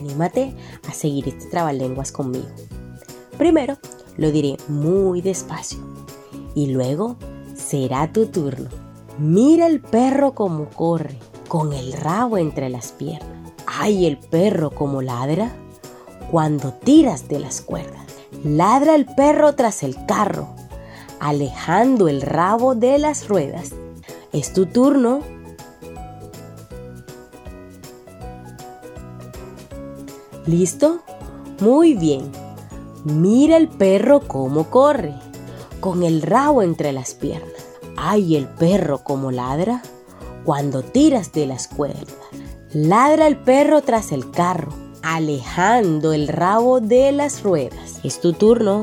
Anímate a seguir este trabalenguas conmigo. Primero lo diré muy despacio y luego será tu turno. Mira el perro como corre, con el rabo entre las piernas. ¡Ay, el perro como ladra! Cuando tiras de las cuerdas. Ladra el perro tras el carro, alejando el rabo de las ruedas. Es tu turno. ¿Listo? Muy bien. Mira el perro cómo corre, con el rabo entre las piernas. ¡Ay, el perro cómo ladra! Cuando tiras de las cuerdas. Ladra el perro tras el carro, alejando el rabo de las ruedas. Es tu turno.